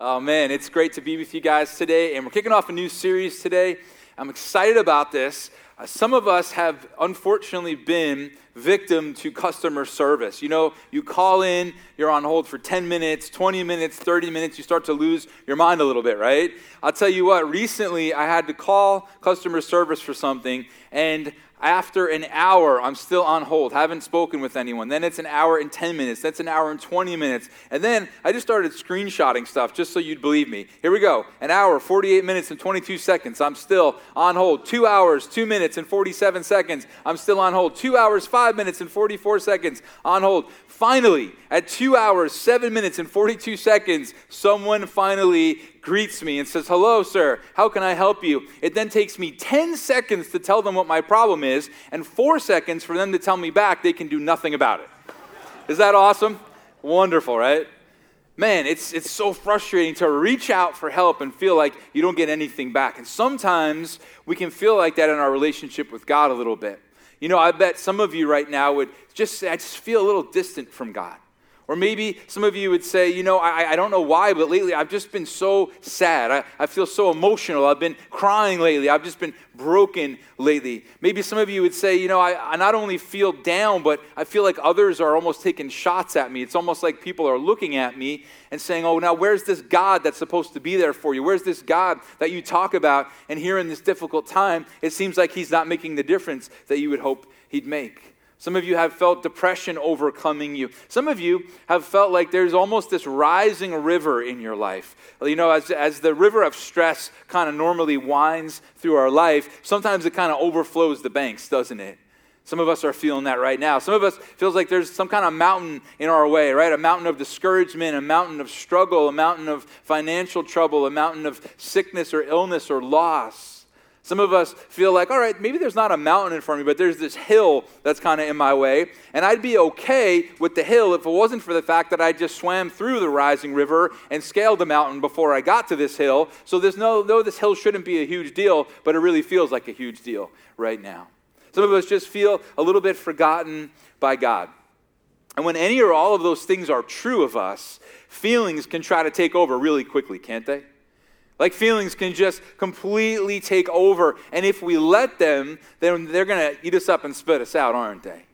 Oh man, it's great to be with you guys today, and we're kicking off a new series today. I'm excited about this. Uh, some of us have unfortunately been victim to customer service. You know, you call in, you're on hold for 10 minutes, 20 minutes, 30 minutes, you start to lose your mind a little bit, right? I'll tell you what, recently I had to call customer service for something, and after an hour, I'm still on hold, haven't spoken with anyone. Then it's an hour and 10 minutes. That's an hour and 20 minutes. And then I just started screenshotting stuff just so you'd believe me. Here we go. An hour, 48 minutes, and 22 seconds. I'm still on hold. Two hours, two minutes, and 47 seconds. I'm still on hold. Two hours, five minutes, and 44 seconds on hold. Finally, at two hours, seven minutes, and 42 seconds, someone finally greets me and says, Hello, sir, how can I help you? It then takes me 10 seconds to tell them what my problem is, and four seconds for them to tell me back they can do nothing about it. Is that awesome? Wonderful, right? Man, it's, it's so frustrating to reach out for help and feel like you don't get anything back. And sometimes we can feel like that in our relationship with God a little bit. You know, I bet some of you right now would just say, I just feel a little distant from God. Or maybe some of you would say, you know, I, I don't know why, but lately I've just been so sad. I, I feel so emotional. I've been crying lately. I've just been broken lately. Maybe some of you would say, you know, I, I not only feel down, but I feel like others are almost taking shots at me. It's almost like people are looking at me and saying, oh, now where's this God that's supposed to be there for you? Where's this God that you talk about? And here in this difficult time, it seems like He's not making the difference that you would hope He'd make. Some of you have felt depression overcoming you. Some of you have felt like there's almost this rising river in your life. You know, as, as the river of stress kind of normally winds through our life, sometimes it kind of overflows the banks, doesn't it? Some of us are feeling that right now. Some of us feels like there's some kind of mountain in our way, right? A mountain of discouragement, a mountain of struggle, a mountain of financial trouble, a mountain of sickness or illness or loss. Some of us feel like, all right, maybe there's not a mountain in front of me, but there's this hill that's kind of in my way. And I'd be okay with the hill if it wasn't for the fact that I just swam through the rising river and scaled the mountain before I got to this hill. So there's no, no, this hill shouldn't be a huge deal, but it really feels like a huge deal right now. Some of us just feel a little bit forgotten by God. And when any or all of those things are true of us, feelings can try to take over really quickly, can't they? Like feelings can just completely take over. And if we let them, then they're going to eat us up and spit us out, aren't they?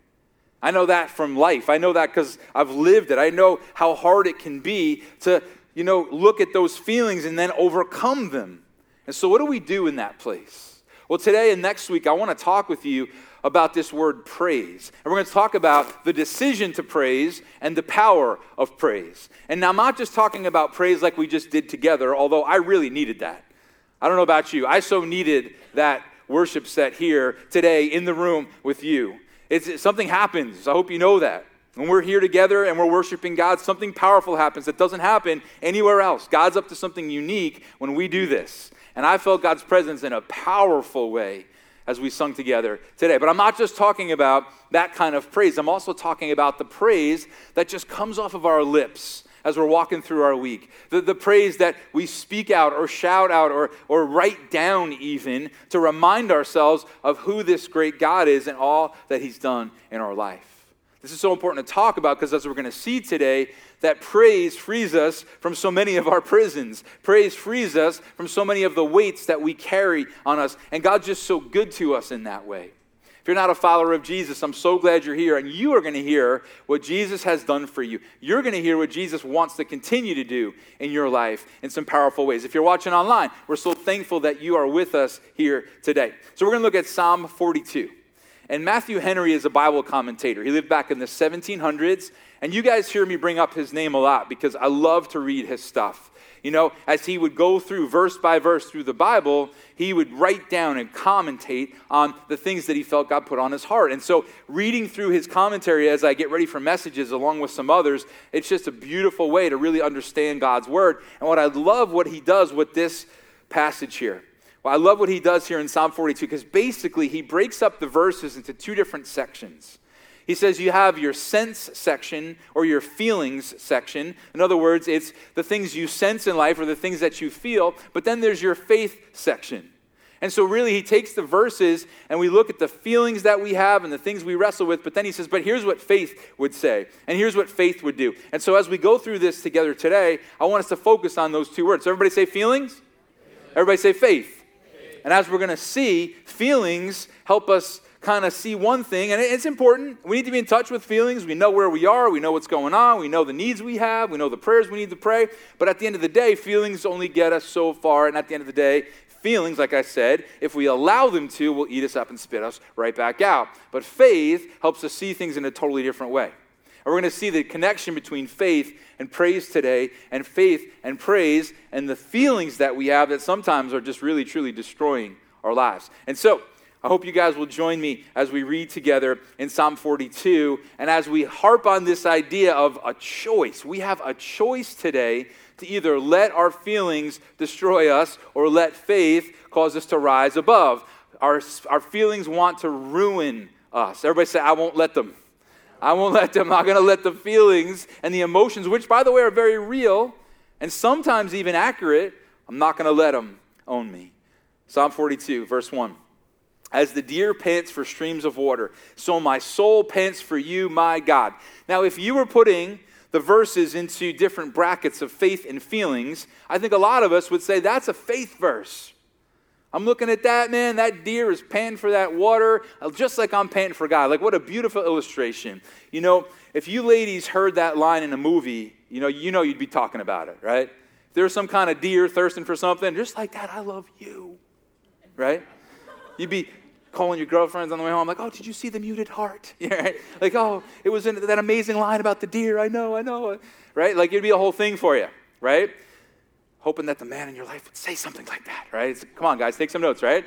I know that from life. I know that because I've lived it. I know how hard it can be to, you know, look at those feelings and then overcome them. And so, what do we do in that place? Well, today and next week, I want to talk with you about this word praise. And we're going to talk about the decision to praise and the power of praise. And now I'm not just talking about praise like we just did together, although I really needed that. I don't know about you. I so needed that worship set here today in the room with you. It's, something happens. I hope you know that. When we're here together and we're worshiping God, something powerful happens that doesn't happen anywhere else. God's up to something unique when we do this. And I felt God's presence in a powerful way as we sung together today. But I'm not just talking about that kind of praise, I'm also talking about the praise that just comes off of our lips as we're walking through our week. The, the praise that we speak out or shout out or, or write down, even to remind ourselves of who this great God is and all that He's done in our life. This is so important to talk about because, as we're going to see today, that praise frees us from so many of our prisons. Praise frees us from so many of the weights that we carry on us. And God's just so good to us in that way. If you're not a follower of Jesus, I'm so glad you're here, and you are going to hear what Jesus has done for you. You're going to hear what Jesus wants to continue to do in your life in some powerful ways. If you're watching online, we're so thankful that you are with us here today. So, we're going to look at Psalm 42. And Matthew Henry is a Bible commentator. He lived back in the 1700s. And you guys hear me bring up his name a lot because I love to read his stuff. You know, as he would go through verse by verse through the Bible, he would write down and commentate on the things that he felt God put on his heart. And so, reading through his commentary as I get ready for messages along with some others, it's just a beautiful way to really understand God's word. And what I love what he does with this passage here. Well, I love what he does here in Psalm 42 because basically he breaks up the verses into two different sections. He says you have your sense section or your feelings section. In other words, it's the things you sense in life or the things that you feel, but then there's your faith section. And so, really, he takes the verses and we look at the feelings that we have and the things we wrestle with, but then he says, But here's what faith would say, and here's what faith would do. And so, as we go through this together today, I want us to focus on those two words. Everybody say feelings? Everybody say faith. And as we're going to see, feelings help us kind of see one thing, and it's important. We need to be in touch with feelings. We know where we are, we know what's going on, we know the needs we have, we know the prayers we need to pray. But at the end of the day, feelings only get us so far, and at the end of the day, Feelings, like I said, if we allow them to, will eat us up and spit us right back out. But faith helps us see things in a totally different way. And we're going to see the connection between faith and praise today, and faith and praise, and the feelings that we have that sometimes are just really, truly destroying our lives. And so, I hope you guys will join me as we read together in Psalm 42 and as we harp on this idea of a choice. We have a choice today to either let our feelings destroy us or let faith cause us to rise above. Our, our feelings want to ruin us. Everybody say, I won't let them. I won't let them. I'm not going to let the feelings and the emotions, which, by the way, are very real and sometimes even accurate, I'm not going to let them own me. Psalm 42, verse 1. As the deer pants for streams of water, so my soul pants for you, my God. Now, if you were putting the verses into different brackets of faith and feelings, I think a lot of us would say that's a faith verse. I'm looking at that, man. That deer is panting for that water, uh, just like I'm panting for God. Like, what a beautiful illustration. You know, if you ladies heard that line in a movie, you know, you know you'd be talking about it, right? If there's some kind of deer thirsting for something, just like that, I love you, right? You'd be calling your girlfriends on the way home, like, oh, did you see the muted heart? Yeah, right? Like, oh, it was in that amazing line about the deer. I know, I know. Right? Like, it'd be a whole thing for you, right? Hoping that the man in your life would say something like that, right? It's, come on, guys, take some notes, right?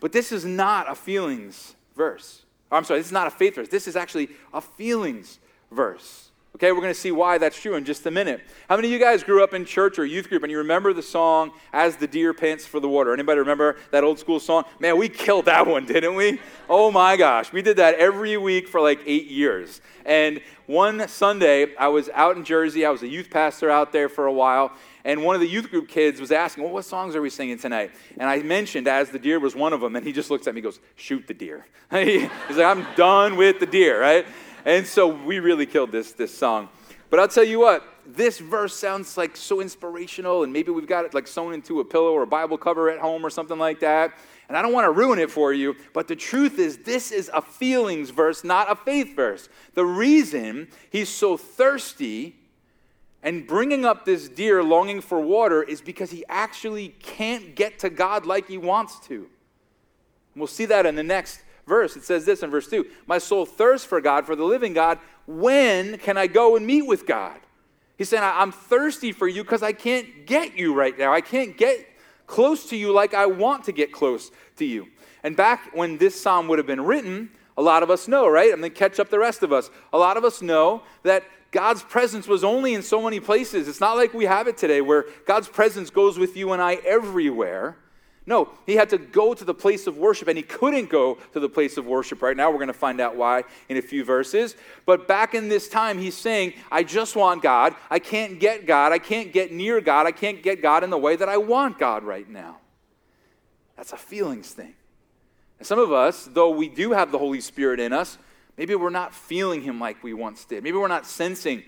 But this is not a feelings verse. I'm sorry, this is not a faith verse. This is actually a feelings verse. Okay, we're going to see why that's true in just a minute. How many of you guys grew up in church or youth group and you remember the song "As the Deer Pants for the Water"? Anybody remember that old school song? Man, we killed that one, didn't we? Oh my gosh, we did that every week for like eight years. And one Sunday, I was out in Jersey. I was a youth pastor out there for a while, and one of the youth group kids was asking, "Well, what songs are we singing tonight?" And I mentioned "As the Deer" was one of them, and he just looks at me, and goes, "Shoot the deer." He's like, "I'm done with the deer," right? And so we really killed this, this song. But I'll tell you what, this verse sounds like so inspirational, and maybe we've got it like sewn into a pillow or a Bible cover at home or something like that. And I don't want to ruin it for you, but the truth is, this is a feelings verse, not a faith verse. The reason he's so thirsty and bringing up this deer longing for water is because he actually can't get to God like he wants to. We'll see that in the next verse. It says this in verse 2 My soul thirsts for God, for the living God. When can I go and meet with God? He's saying, I'm thirsty for you because I can't get you right now. I can't get close to you like I want to get close to you. And back when this psalm would have been written, a lot of us know, right? I'm going to catch up the rest of us. A lot of us know that God's presence was only in so many places. It's not like we have it today where God's presence goes with you and I everywhere. No, he had to go to the place of worship, and he couldn't go to the place of worship right now. We're going to find out why in a few verses. But back in this time, he's saying, I just want God. I can't get God. I can't get near God. I can't get God in the way that I want God right now. That's a feelings thing. And some of us, though we do have the Holy Spirit in us, maybe we're not feeling him like we once did. Maybe we're not sensing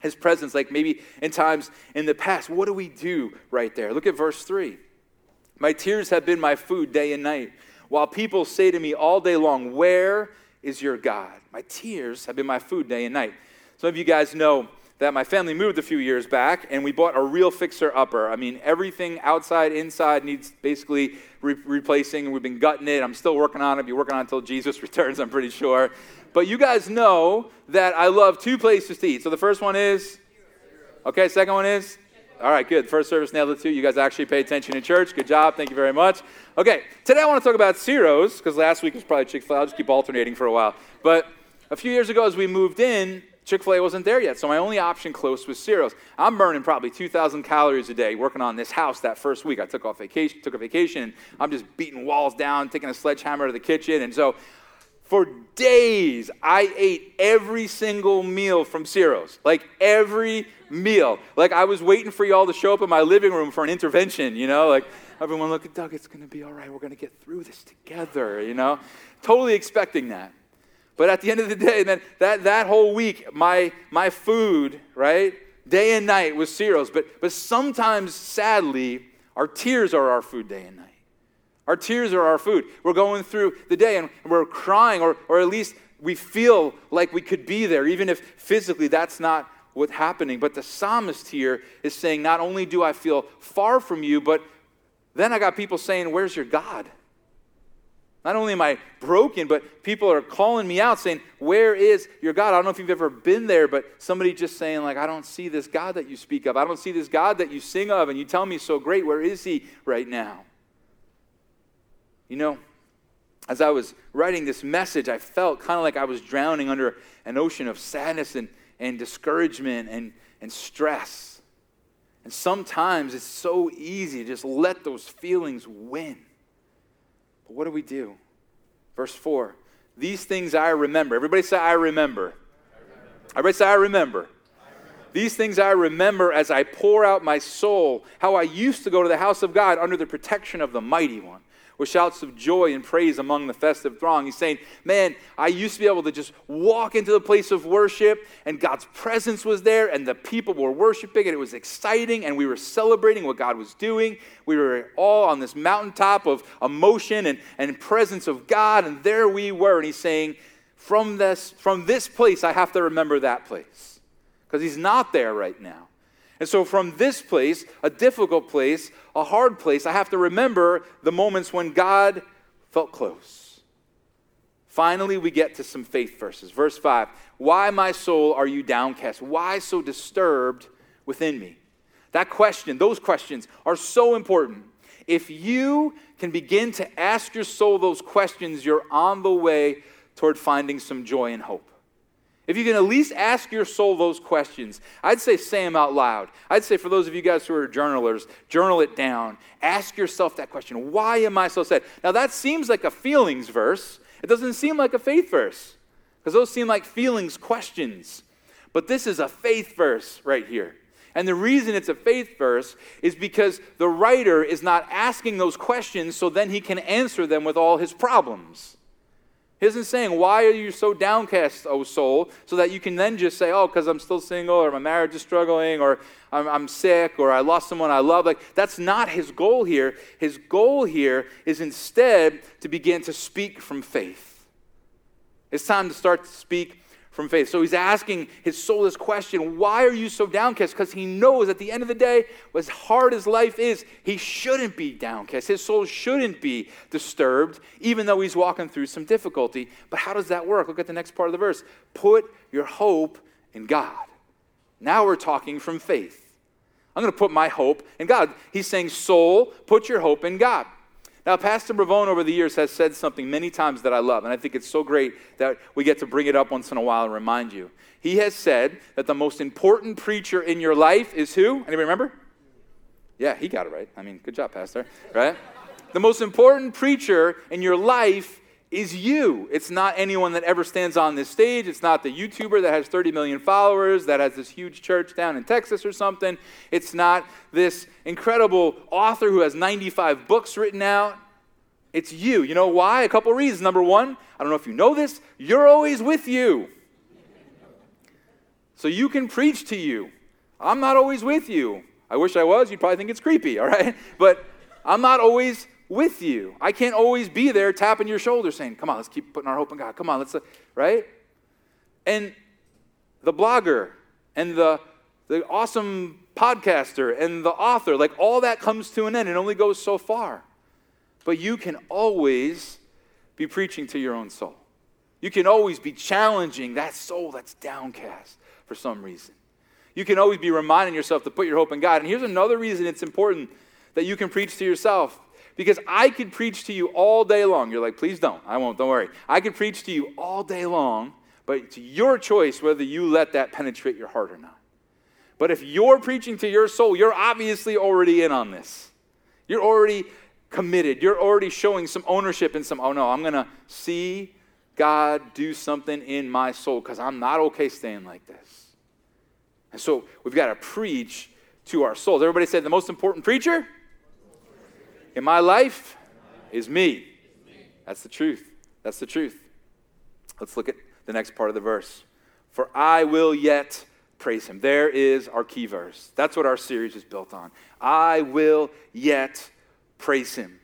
his presence like maybe in times in the past. What do we do right there? Look at verse 3. My tears have been my food day and night, while people say to me all day long, Where is your God? My tears have been my food day and night. Some of you guys know that my family moved a few years back and we bought a real fixer upper. I mean, everything outside, inside needs basically re- replacing. We've been gutting it. I'm still working on it. I'll be working on it until Jesus returns, I'm pretty sure. But you guys know that I love two places to eat. So the first one is, okay, second one is all right, good. First service nailed it too. You guys actually pay attention in church. Good job. Thank you very much. Okay, today I want to talk about Ciro's because last week was probably Chick fil A. I'll just keep alternating for a while. But a few years ago, as we moved in, Chick fil A wasn't there yet. So my only option close was Ciro's. I'm burning probably 2,000 calories a day working on this house that first week. I took off vacation, took a vacation, I'm just beating walls down, taking a sledgehammer to the kitchen. And so for days, I ate every single meal from Ciro's, like every meal. Like I was waiting for y'all to show up in my living room for an intervention, you know? Like everyone look at Doug, it's going to be all right. We're going to get through this together, you know? Totally expecting that. But at the end of the day, then that, that whole week, my, my food, right, day and night was Ciro's. But, but sometimes, sadly, our tears are our food day and night. Our tears are our food. We're going through the day and we're crying, or, or at least we feel like we could be there, even if physically that's not what's happening. But the psalmist here is saying, Not only do I feel far from you, but then I got people saying, Where's your God? Not only am I broken, but people are calling me out saying, Where is your God? I don't know if you've ever been there, but somebody just saying, like, I don't see this God that you speak of. I don't see this God that you sing of, and you tell me so great. Where is he right now? You know, as I was writing this message, I felt kind of like I was drowning under an ocean of sadness and, and discouragement and, and stress. And sometimes it's so easy to just let those feelings win. But what do we do? Verse 4 These things I remember. Everybody say, I remember. I remember. Everybody say, I remember. These things I remember as I pour out my soul, how I used to go to the house of God under the protection of the mighty one with shouts of joy and praise among the festive throng. He's saying, Man, I used to be able to just walk into the place of worship, and God's presence was there, and the people were worshiping, and it was exciting, and we were celebrating what God was doing. We were all on this mountaintop of emotion and, and presence of God, and there we were. And he's saying, From this, from this place, I have to remember that place. Because he's not there right now. And so, from this place, a difficult place, a hard place, I have to remember the moments when God felt close. Finally, we get to some faith verses. Verse 5 Why, my soul, are you downcast? Why so disturbed within me? That question, those questions are so important. If you can begin to ask your soul those questions, you're on the way toward finding some joy and hope. If you can at least ask your soul those questions, I'd say say them out loud. I'd say for those of you guys who are journalers, journal it down. Ask yourself that question Why am I so sad? Now, that seems like a feelings verse. It doesn't seem like a faith verse because those seem like feelings questions. But this is a faith verse right here. And the reason it's a faith verse is because the writer is not asking those questions so then he can answer them with all his problems. He isn't saying, Why are you so downcast, O soul? So that you can then just say, Oh, because I'm still single, or my marriage is struggling, or I'm, I'm, sick, or I lost someone I love. Like, that's not his goal here. His goal here is instead to begin to speak from faith. It's time to start to speak from faith. So he's asking his soul this question why are you so downcast? Because he knows at the end of the day, as hard as life is, he shouldn't be downcast. His soul shouldn't be disturbed, even though he's walking through some difficulty. But how does that work? Look at the next part of the verse. Put your hope in God. Now we're talking from faith. I'm going to put my hope in God. He's saying, Soul, put your hope in God. Now, Pastor Bravone over the years has said something many times that I love, and I think it's so great that we get to bring it up once in a while and remind you. He has said that the most important preacher in your life is who? Anybody remember? Yeah, he got it right. I mean, good job, Pastor, right? the most important preacher in your life is you. It's not anyone that ever stands on this stage. It's not the YouTuber that has 30 million followers, that has this huge church down in Texas or something. It's not this incredible author who has 95 books written out. It's you. You know why? A couple reasons. Number one, I don't know if you know this, you're always with you. So you can preach to you. I'm not always with you. I wish I was. You'd probably think it's creepy, all right? But I'm not always with you. I can't always be there tapping your shoulder saying, Come on, let's keep putting our hope in God. Come on, let's, uh, right? And the blogger and the, the awesome podcaster and the author, like all that comes to an end. It only goes so far. But you can always be preaching to your own soul. You can always be challenging that soul that's downcast for some reason. You can always be reminding yourself to put your hope in God. And here's another reason it's important that you can preach to yourself because I could preach to you all day long. You're like, please don't. I won't. Don't worry. I could preach to you all day long, but it's your choice whether you let that penetrate your heart or not. But if you're preaching to your soul, you're obviously already in on this. You're already committed. You're already showing some ownership in some, oh no, I'm going to see God do something in my soul because I'm not okay staying like this. And so we've got to preach to our souls. Everybody said the most important preacher in my life is me. That's the truth. That's the truth. Let's look at the next part of the verse. For I will yet praise him. There is our key verse. That's what our series is built on. I will yet praise him.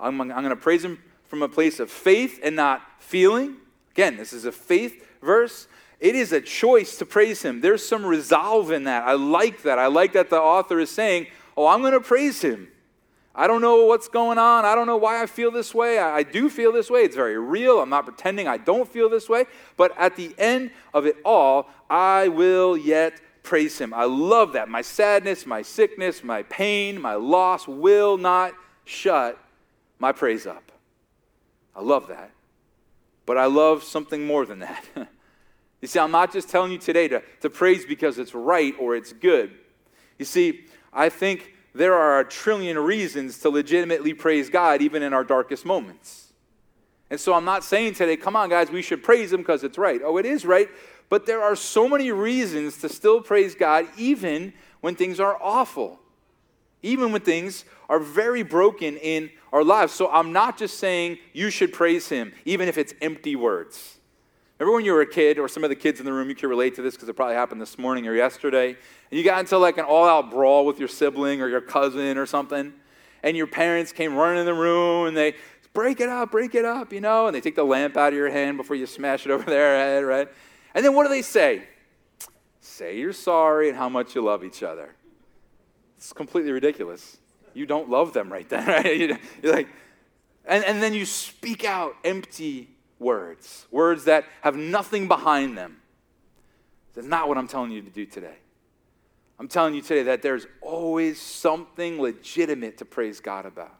I'm, I'm going to praise him from a place of faith and not feeling. Again, this is a faith verse. It is a choice to praise him. There's some resolve in that. I like that. I like that the author is saying, Oh, I'm going to praise him. I don't know what's going on. I don't know why I feel this way. I, I, do feel this way. It's very real. I'm not pretending I don't feel this way. But at the end of it all, I will yet praise Him. I love that. My sadness, my sickness, my pain, my loss will not shut my praise up. I love that. But I love something more than that. you see, I'm not just telling you today to, to praise because it's right or it's good. You see, I think there are a trillion reasons to legitimately praise God, even in our darkest moments. And so I'm not saying today, come on, guys, we should praise Him because it's right. Oh, it is right. But there are so many reasons to still praise God, even when things are awful, even when things are very broken in our lives. So I'm not just saying you should praise Him, even if it's empty words. Remember when you were a kid, or some of the kids in the room, you can relate to this because it probably happened this morning or yesterday, and you got into like an all out brawl with your sibling or your cousin or something, and your parents came running in the room and they break it up, break it up, you know, and they take the lamp out of your hand before you smash it over their head, right? And then what do they say? Say you're sorry and how much you love each other. It's completely ridiculous. You don't love them right then, right? You're like, and, and then you speak out empty words, words that have nothing behind them. That's not what I'm telling you to do today. I'm telling you today that there's always something legitimate to praise God about,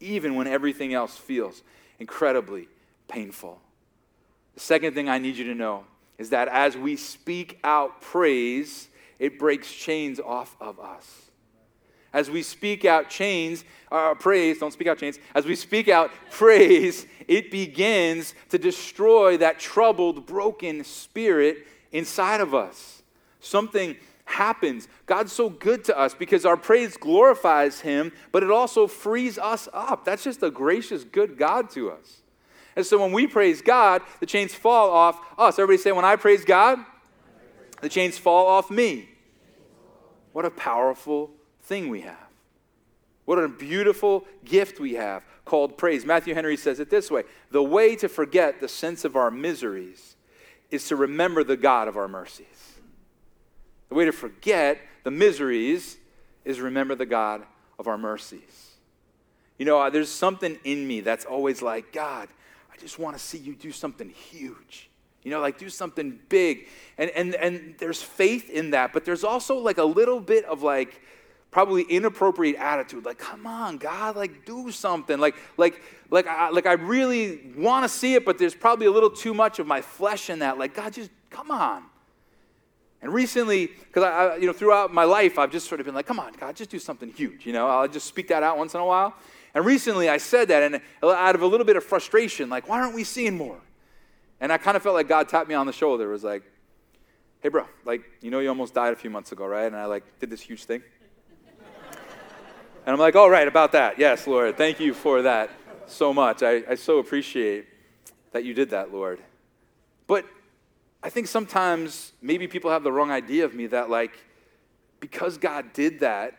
even when everything else feels incredibly painful. The second thing I need you to know is that as we speak out praise, it breaks chains off of us as we speak out chains, uh, praise, don't speak out chains, as we speak out praise, it begins to destroy that troubled, broken spirit inside of us. Something happens. God's so good to us because our praise glorifies Him, but it also frees us up. That's just a gracious, good God to us. And so when we praise God, the chains fall off us. Everybody say, when I praise God, the chains fall off me. What a powerful thing we have. What a beautiful gift we have called praise. Matthew Henry says it this way The way to forget the sense of our miseries is to remember the God of our mercies. The way to forget the miseries is remember the God of our mercies. You know, uh, there's something in me that's always like, God, I just want to see you do something huge. You know, like do something big. And, and, and there's faith in that, but there's also like a little bit of like, probably inappropriate attitude like come on god like do something. Like like like i like i really want to see it but there's probably a little too much of my flesh in that. Like god just come on. And recently because I, I, you know throughout my life i've just sort of been like come on god just do something huge you know? I'll just speak that out once in a while. And recently i said that and out of a little bit of frustration like why aren't we seeing more? And i kind of felt like god tapped me on the shoulder was like hey bro like you know you almost died a few months ago right? And i like did this huge thing and I'm like, all right, about that. Yes, Lord. Thank you for that so much. I, I so appreciate that you did that, Lord. But I think sometimes maybe people have the wrong idea of me that, like, because God did that,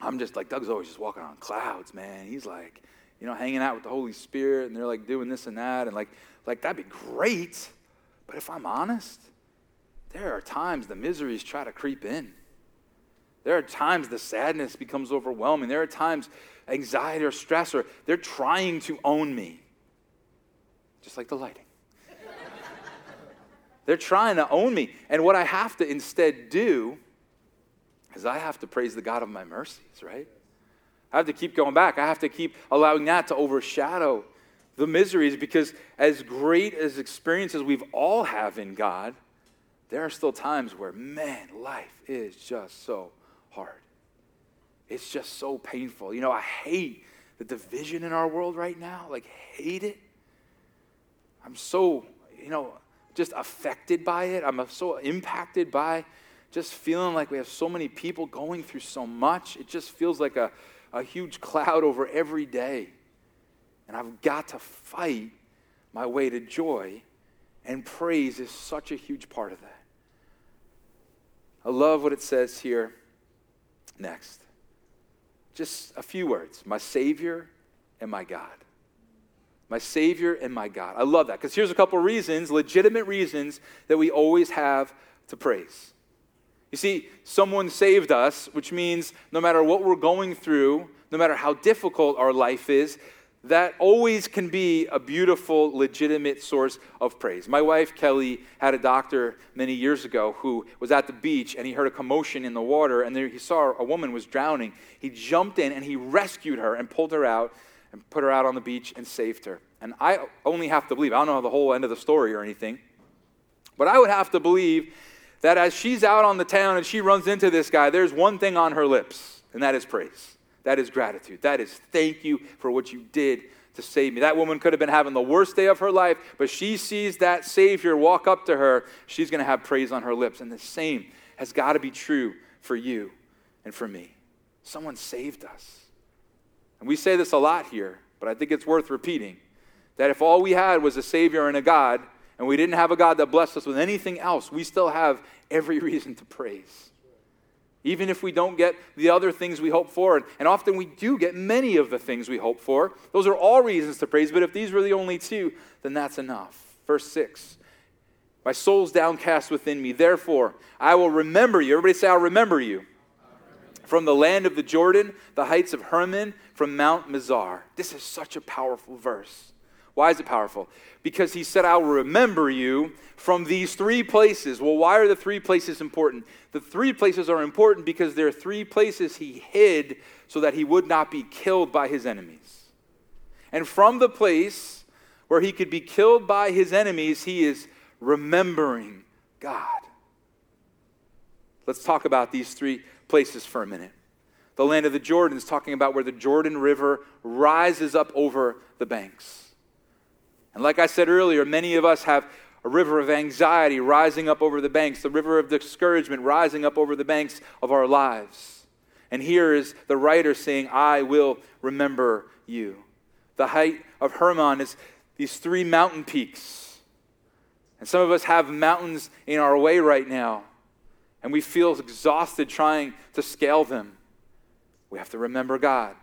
I'm just like, Doug's always just walking on clouds, man. He's like, you know, hanging out with the Holy Spirit, and they're like doing this and that, and like, like that'd be great. But if I'm honest, there are times the miseries try to creep in. There are times the sadness becomes overwhelming. There are times anxiety or stress, or they're trying to own me, just like the lighting. they're trying to own me. And what I have to instead do is I have to praise the God of my mercies, right? I have to keep going back. I have to keep allowing that to overshadow the miseries because, as great as experiences we've all have in God, there are still times where, man, life is just so hard. It's just so painful. You know, I hate the division in our world right now. Like, hate it. I'm so, you know, just affected by it. I'm so impacted by just feeling like we have so many people going through so much. It just feels like a, a huge cloud over every day. And I've got to fight my way to joy, and praise is such a huge part of that. I love what it says here next. Just a few words my Savior and my God. My Savior and my God. I love that because here's a couple reasons, legitimate reasons, that we always have to praise. You see, someone saved us, which means no matter what we're going through, no matter how difficult our life is, that always can be a beautiful, legitimate source of praise. My wife, Kelly, had a doctor many years ago who was at the beach and he heard a commotion in the water and there he saw a woman was drowning. He jumped in and he rescued her and pulled her out and put her out on the beach and saved her. And I only have to believe, I don't know the whole end of the story or anything, but I would have to believe that as she's out on the town and she runs into this guy, there's one thing on her lips, and that is praise. That is gratitude. That is thank you for what you did to save me. That woman could have been having the worst day of her life, but she sees that Savior walk up to her. She's going to have praise on her lips. And the same has got to be true for you and for me. Someone saved us. And we say this a lot here, but I think it's worth repeating that if all we had was a Savior and a God, and we didn't have a God that blessed us with anything else, we still have every reason to praise even if we don't get the other things we hope for. And often we do get many of the things we hope for. Those are all reasons to praise, but if these were the only two, then that's enough. Verse 6 My soul's downcast within me. Therefore, I will remember you. Everybody say, I'll remember you. From the land of the Jordan, the heights of Hermon, from Mount Mizar. This is such a powerful verse. Why is it powerful? Because he said, I'll remember you from these three places. Well, why are the three places important? The three places are important because there are three places he hid so that he would not be killed by his enemies. And from the place where he could be killed by his enemies, he is remembering God. Let's talk about these three places for a minute. The land of the Jordan is talking about where the Jordan River rises up over the banks. And like I said earlier, many of us have a river of anxiety rising up over the banks, the river of discouragement rising up over the banks of our lives. And here is the writer saying, I will remember you. The height of Hermon is these three mountain peaks. And some of us have mountains in our way right now, and we feel exhausted trying to scale them. We have to remember God.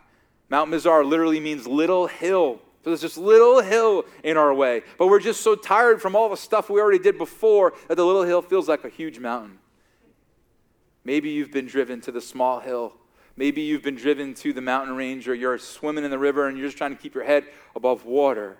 Mount Mizar literally means little hill. So there's this little hill in our way. But we're just so tired from all the stuff we already did before that the little hill feels like a huge mountain. Maybe you've been driven to the small hill. Maybe you've been driven to the mountain range or you're swimming in the river and you're just trying to keep your head above water.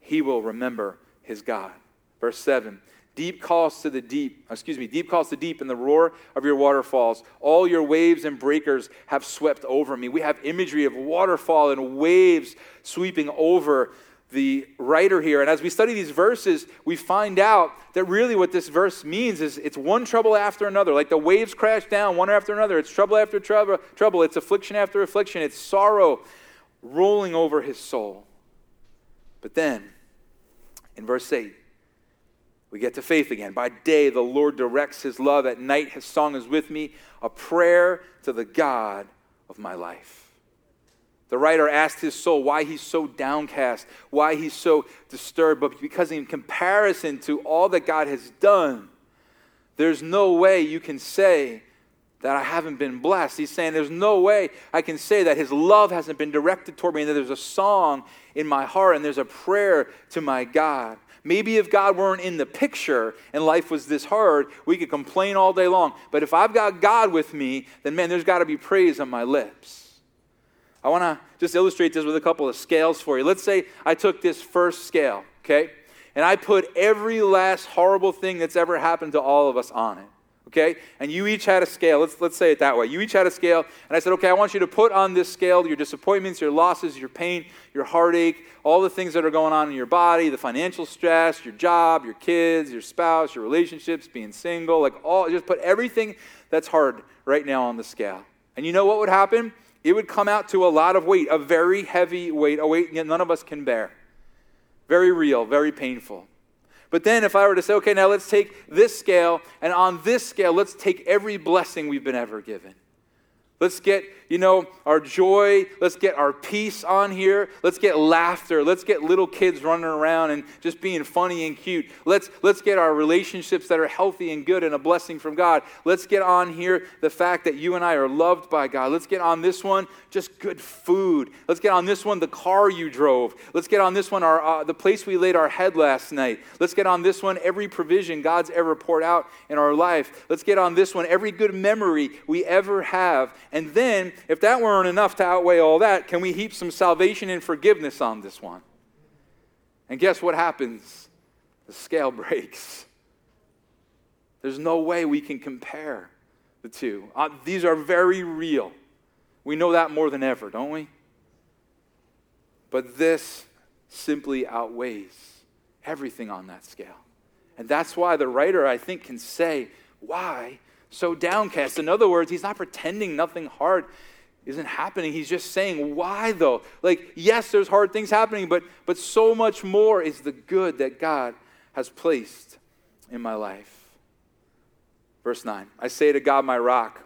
He will remember his God. Verse 7 Deep calls to the deep, excuse me, deep calls to deep in the roar of your waterfalls. All your waves and breakers have swept over me. We have imagery of waterfall and waves sweeping over the writer here. And as we study these verses, we find out that really what this verse means is it's one trouble after another. Like the waves crash down one after another. It's trouble after trouble, trouble. It's affliction after affliction. It's sorrow rolling over his soul. But then, in verse 8, we get to faith again. By day, the Lord directs his love. At night, his song is with me, a prayer to the God of my life. The writer asked his soul why he's so downcast, why he's so disturbed, but because in comparison to all that God has done, there's no way you can say that I haven't been blessed. He's saying there's no way I can say that his love hasn't been directed toward me and that there's a song in my heart and there's a prayer to my God. Maybe if God weren't in the picture and life was this hard, we could complain all day long. But if I've got God with me, then man, there's got to be praise on my lips. I want to just illustrate this with a couple of scales for you. Let's say I took this first scale, okay? And I put every last horrible thing that's ever happened to all of us on it okay? And you each had a scale. Let's, let's say it that way. You each had a scale. And I said, okay, I want you to put on this scale your disappointments, your losses, your pain, your heartache, all the things that are going on in your body, the financial stress, your job, your kids, your spouse, your relationships, being single, like all, just put everything that's hard right now on the scale. And you know what would happen? It would come out to a lot of weight, a very heavy weight, a weight none of us can bear. Very real, very painful. But then if I were to say, okay, now let's take this scale, and on this scale, let's take every blessing we've been ever given. Let's get, you know, our joy. Let's get our peace on here. Let's get laughter. Let's get little kids running around and just being funny and cute. Let's, let's get our relationships that are healthy and good and a blessing from God. Let's get on here the fact that you and I are loved by God. Let's get on this one just good food. Let's get on this one the car you drove. Let's get on this one our, uh, the place we laid our head last night. Let's get on this one every provision God's ever poured out in our life. Let's get on this one every good memory we ever have. And then, if that weren't enough to outweigh all that, can we heap some salvation and forgiveness on this one? And guess what happens? The scale breaks. There's no way we can compare the two. Uh, these are very real. We know that more than ever, don't we? But this simply outweighs everything on that scale. And that's why the writer, I think, can say, Why so downcast. In other words, he's not pretending nothing hard isn't happening. He's just saying, why though? Like, yes, there's hard things happening, but, but so much more is the good that God has placed in my life. Verse 9 I say to God, my rock,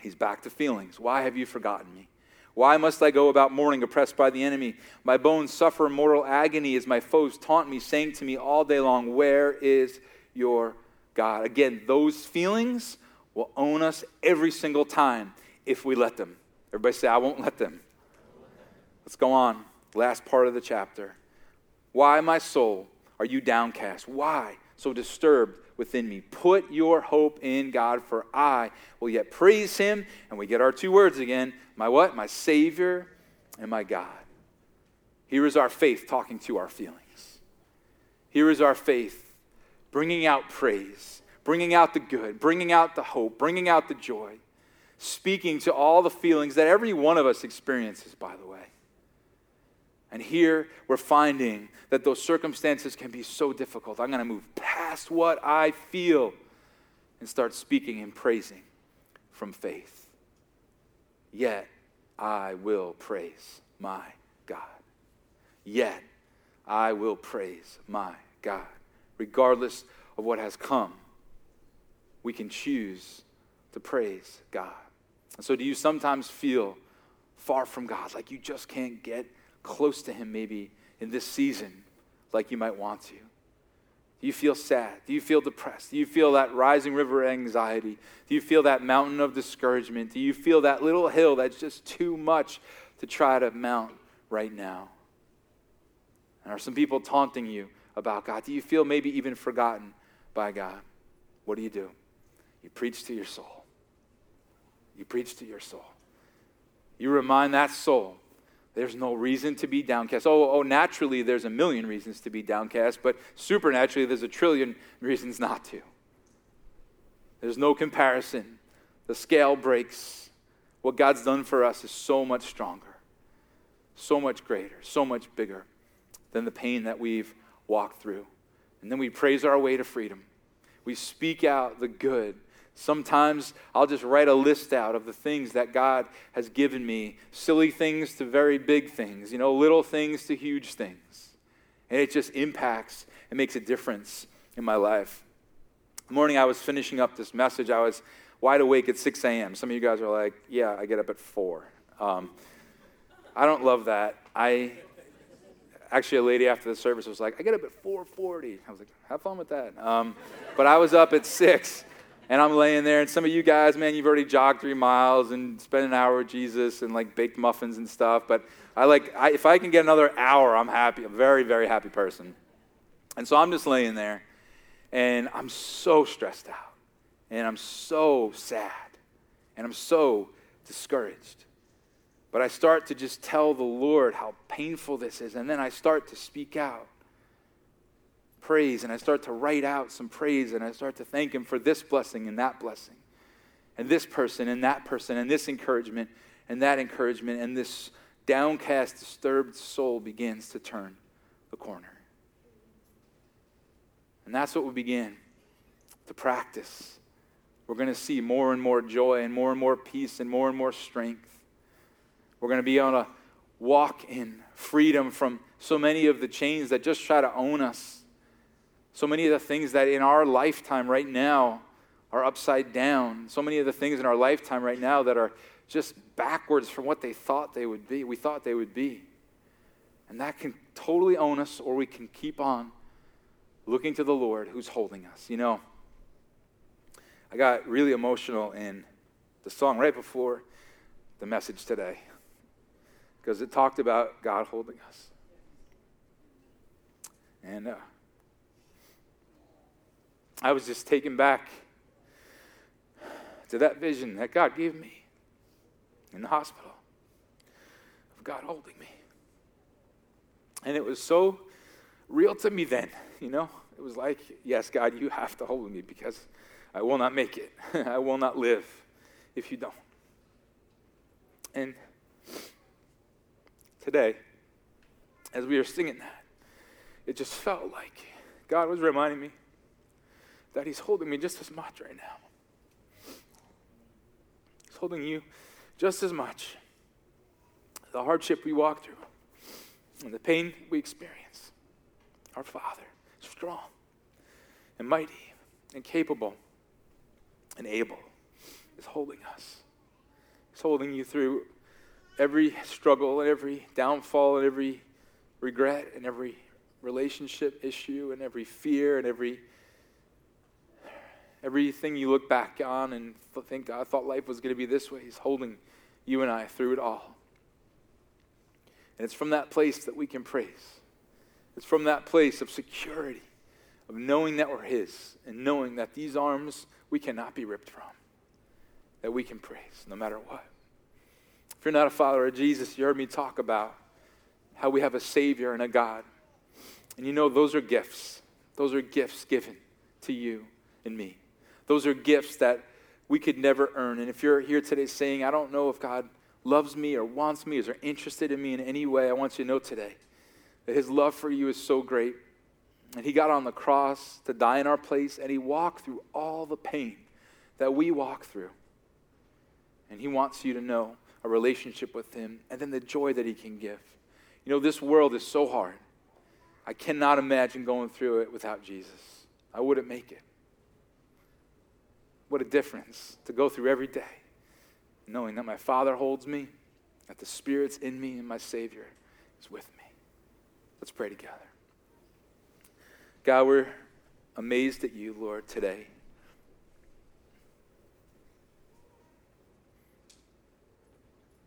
he's back to feelings. Why have you forgotten me? Why must I go about mourning, oppressed by the enemy? My bones suffer mortal agony as my foes taunt me, saying to me all day long, Where is your God. Again, those feelings will own us every single time if we let them. Everybody say, I won't let them. Let's go on. Last part of the chapter. Why, my soul, are you downcast? Why so disturbed within me? Put your hope in God, for I will yet praise him. And we get our two words again my what? My Savior and my God. Here is our faith talking to our feelings. Here is our faith bringing out praise, bringing out the good, bringing out the hope, bringing out the joy, speaking to all the feelings that every one of us experiences, by the way. And here we're finding that those circumstances can be so difficult. I'm going to move past what I feel and start speaking and praising from faith. Yet I will praise my God. Yet I will praise my God regardless of what has come, we can choose to praise God. And so, do you sometimes feel far from God, like you just can't get close to Him maybe in this season like you might want to? Do you feel sad? Do you feel depressed? Do you feel that rising river of anxiety? Do you feel that mountain of discouragement? Do you feel that little hill that's just too much to try to mount right now? And are some people taunting you about God? Do you feel maybe even forgotten by God? What do you do? You preach to your soul. You preach to your soul. You remind that soul there's no reason to be downcast. Oh, oh, naturally, there's a million reasons to be downcast, but supernaturally, there's a trillion reasons not to. There's no comparison. The scale breaks. What God's done for us is so much stronger, so much greater, so much bigger than the pain that we've walked through. And then we praise our way to freedom. We speak out the good. Sometimes I'll just write a list out of the things that God has given me silly things to very big things, you know, little things to huge things. And it just impacts and makes a difference in my life. The morning I was finishing up this message, I was wide awake at 6 a.m. Some of you guys are like, yeah, I get up at 4. Um, I don't love that. I actually a lady after the service was like, I get up at 4:40. I was like, have fun with that. Um, but I was up at six, and I'm laying there, and some of you guys, man, you've already jogged three miles and spent an hour with Jesus and like baked muffins and stuff. But I like, I, if I can get another hour, I'm happy. A very, very happy person. And so I'm just laying there, and I'm so stressed out, and I'm so sad, and I'm so discouraged. But I start to just tell the Lord how painful this is. And then I start to speak out praise and I start to write out some praise and I start to thank Him for this blessing and that blessing and this person and that person and this encouragement and that encouragement. And this downcast, disturbed soul begins to turn the corner. And that's what we begin to practice. We're going to see more and more joy and more and more peace and more and more strength. We're going to be on a walk in freedom from so many of the chains that just try to own us. So many of the things that in our lifetime right now are upside down. So many of the things in our lifetime right now that are just backwards from what they thought they would be, we thought they would be. And that can totally own us, or we can keep on looking to the Lord who's holding us. You know, I got really emotional in the song right before the message today because it talked about God holding us. And uh, I was just taken back to that vision that God gave me in the hospital of God holding me. And it was so real to me then, you know? It was like, yes, God, you have to hold me because I will not make it. I will not live if you don't. And today, as we were singing that, it just felt like God was reminding me that He's holding me just as much right now. He's holding you just as much. The hardship we walk through and the pain we experience. Our Father, strong and mighty and capable and able, is holding us. He's holding you through every struggle and every downfall and every regret and every relationship issue and every fear and every everything you look back on and think I thought life was going to be this way. He's holding you and I through it all. And it's from that place that we can praise. It's from that place of security, of knowing that we're His, and knowing that these arms we cannot be ripped from, that we can praise no matter what. If you're not a follower of Jesus, you heard me talk about how we have a Savior and a God. And you know, those are gifts. Those are gifts given to you and me. Those are gifts that we could never earn. And if you're here today saying, I don't know if God loves me or wants me, or is interested in me in any way, I want you to know today that His love for you is so great. And He got on the cross to die in our place, and He walked through all the pain that we walk through. And He wants you to know a relationship with Him, and then the joy that He can give. You know, this world is so hard. I cannot imagine going through it without Jesus. I wouldn't make it. What a difference to go through every day, knowing that my Father holds me, that the Spirit's in me, and my Savior is with me. Let's pray together. God, we're amazed at you, Lord, today.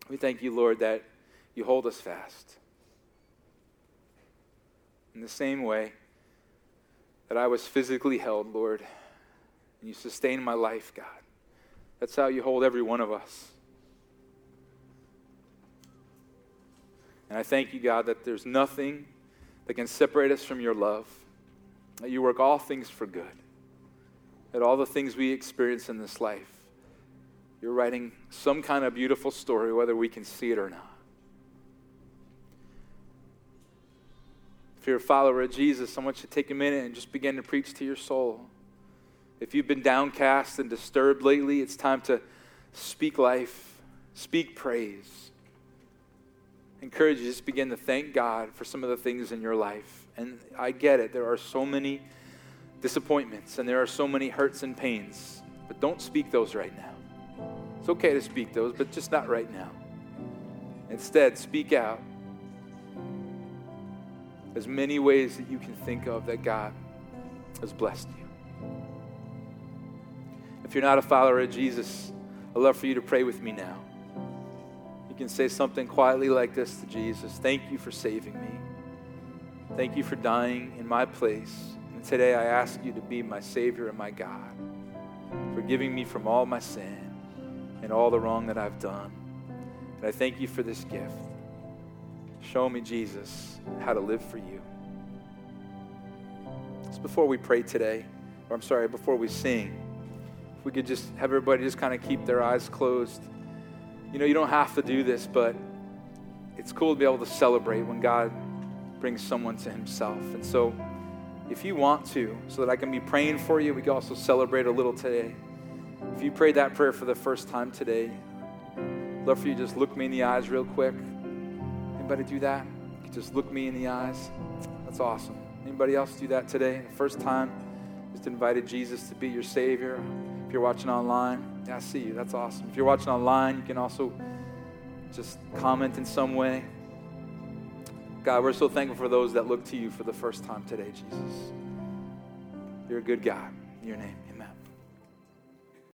We thank you, Lord, that you hold us fast. In the same way that I was physically held, Lord, and you sustain my life, God. That's how you hold every one of us. And I thank you, God, that there's nothing that can separate us from your love, that you work all things for good, that all the things we experience in this life you're writing some kind of beautiful story, whether we can see it or not. If you're a follower of Jesus, I want you to take a minute and just begin to preach to your soul. If you've been downcast and disturbed lately, it's time to speak life, speak praise. I encourage you to just begin to thank God for some of the things in your life. And I get it, there are so many disappointments and there are so many hurts and pains, but don't speak those right now. It's okay to speak those, but just not right now. Instead, speak out as many ways that you can think of that God has blessed you. If you're not a follower of Jesus, I'd love for you to pray with me now. You can say something quietly like this to Jesus Thank you for saving me. Thank you for dying in my place. And today I ask you to be my Savior and my God, forgiving me from all my sin and all the wrong that I've done. And I thank you for this gift. Show me, Jesus, how to live for you. Just before we pray today, or I'm sorry, before we sing, we could just have everybody just kind of keep their eyes closed. You know, you don't have to do this, but it's cool to be able to celebrate when God brings someone to Himself. And so, if you want to, so that I can be praying for you, we can also celebrate a little today. If you prayed that prayer for the first time today, I'd love for you to just look me in the eyes real quick. Anybody do that? Just look me in the eyes. That's awesome. Anybody else do that today? The first time, just invited Jesus to be your Savior. You're watching online, yeah, I see you. That's awesome. If you're watching online, you can also just comment in some way. God, we're so thankful for those that look to you for the first time today, Jesus. You're a good God. In your name.